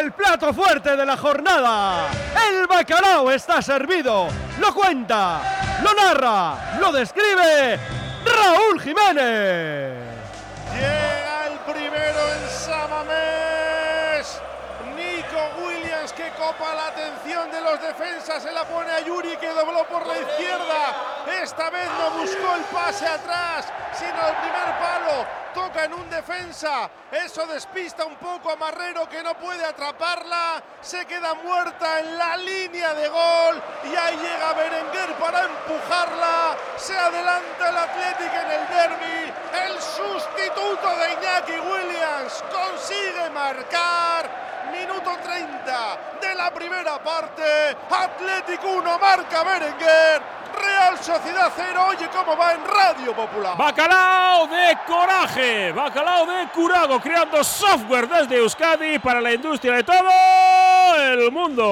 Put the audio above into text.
el plato fuerte de la jornada, el bacalao está servido. Lo cuenta, lo narra, lo describe Raúl Jiménez. Llega el primero en Samamés. Nico Williams que copa la atención de los defensas. Se la pone a Yuri que dobló por la izquierda. Esta vez no buscó el pase atrás, sino el primer palo. En un defensa. Eso despista un poco a Marrero que no puede atraparla. Se queda muerta en la línea de gol. Y ahí llega Berenguer para empujarla. Se adelanta el Atlético en el derby. El sustituto de Iñaki Williams consigue marcar. Minuto 30 de la primera parte. Atlético 1 marca Berenguer. Real Sociedad 0. Oye cómo va en Radio Popular. Bacalao de coraje, bacalao de curago, creando software desde Euskadi para la industria de todo el mundo.